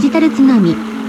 ジタル津波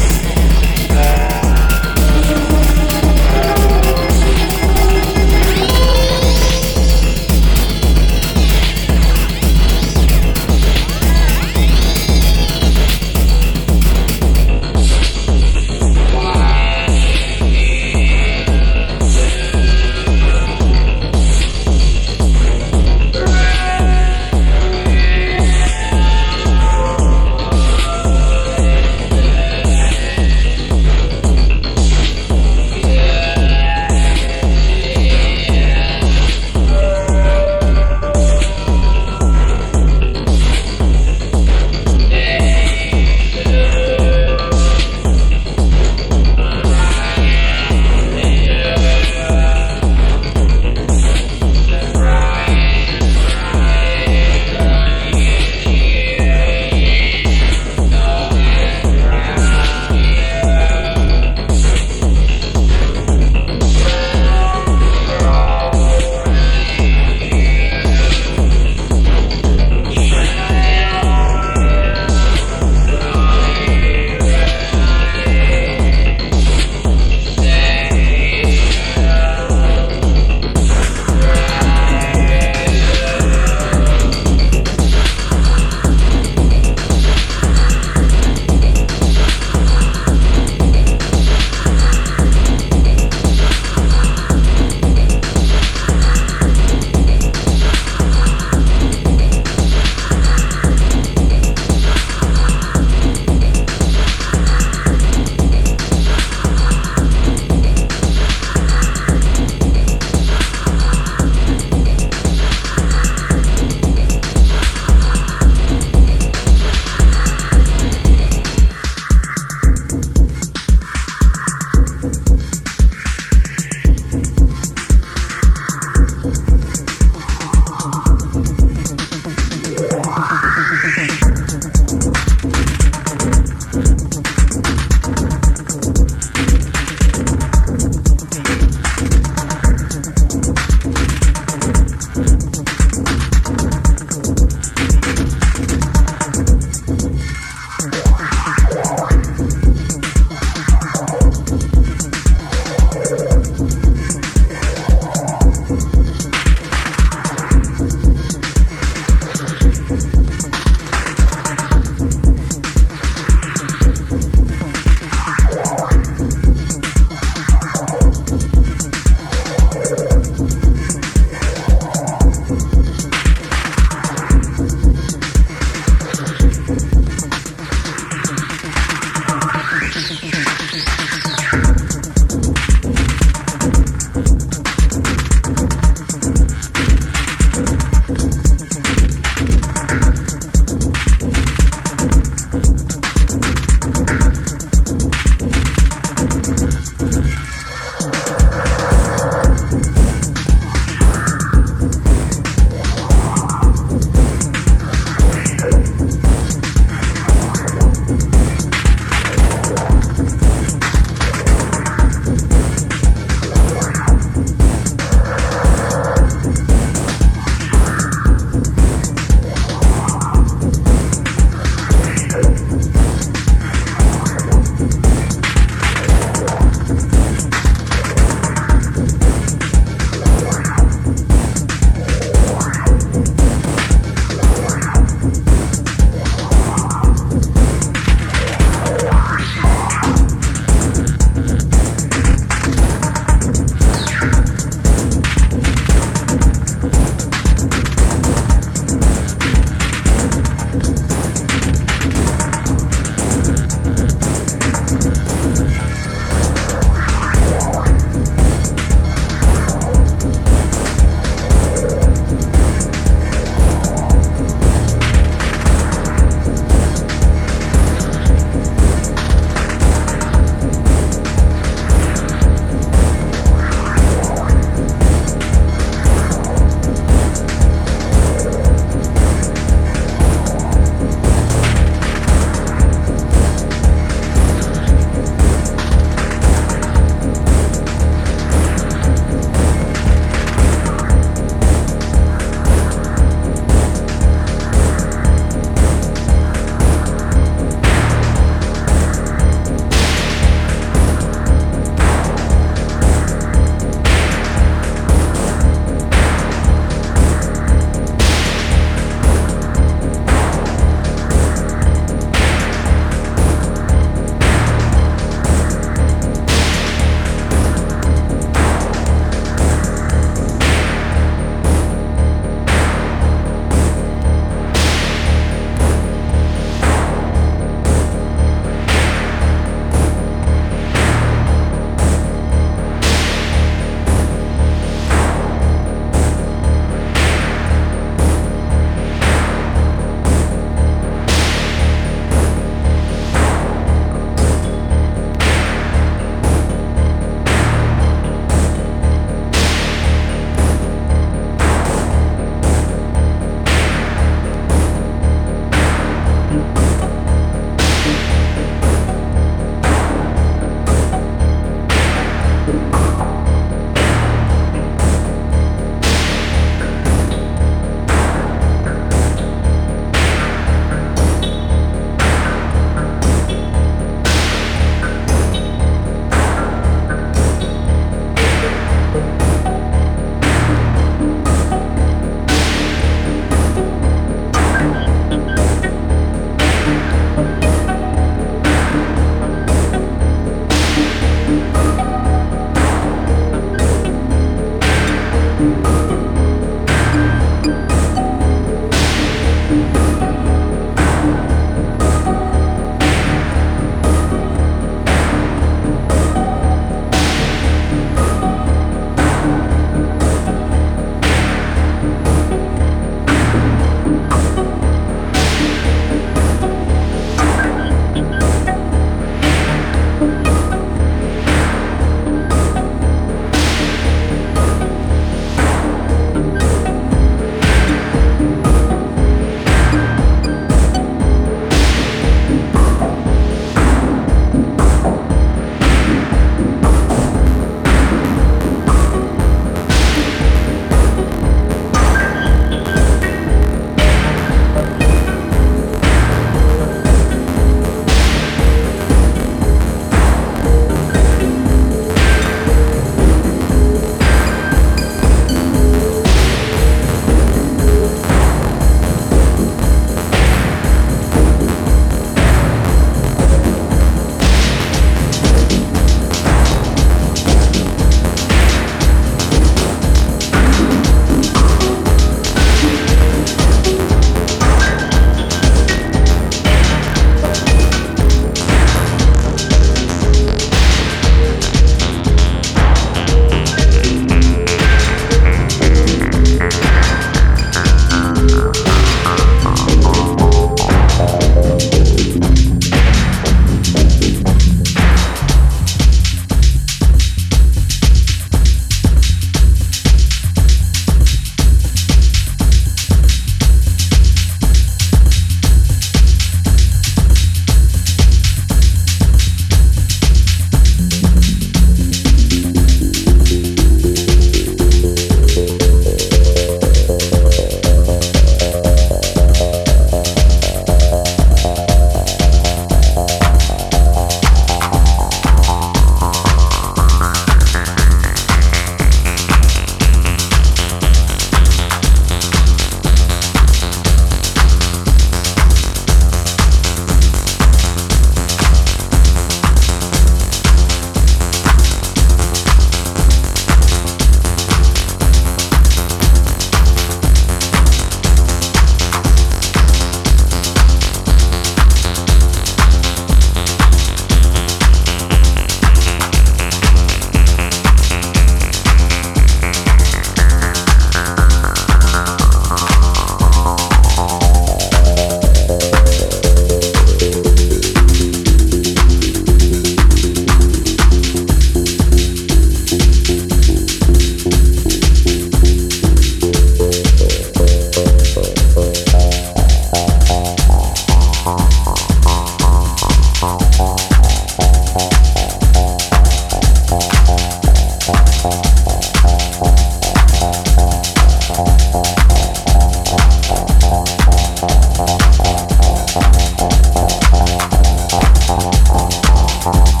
hall.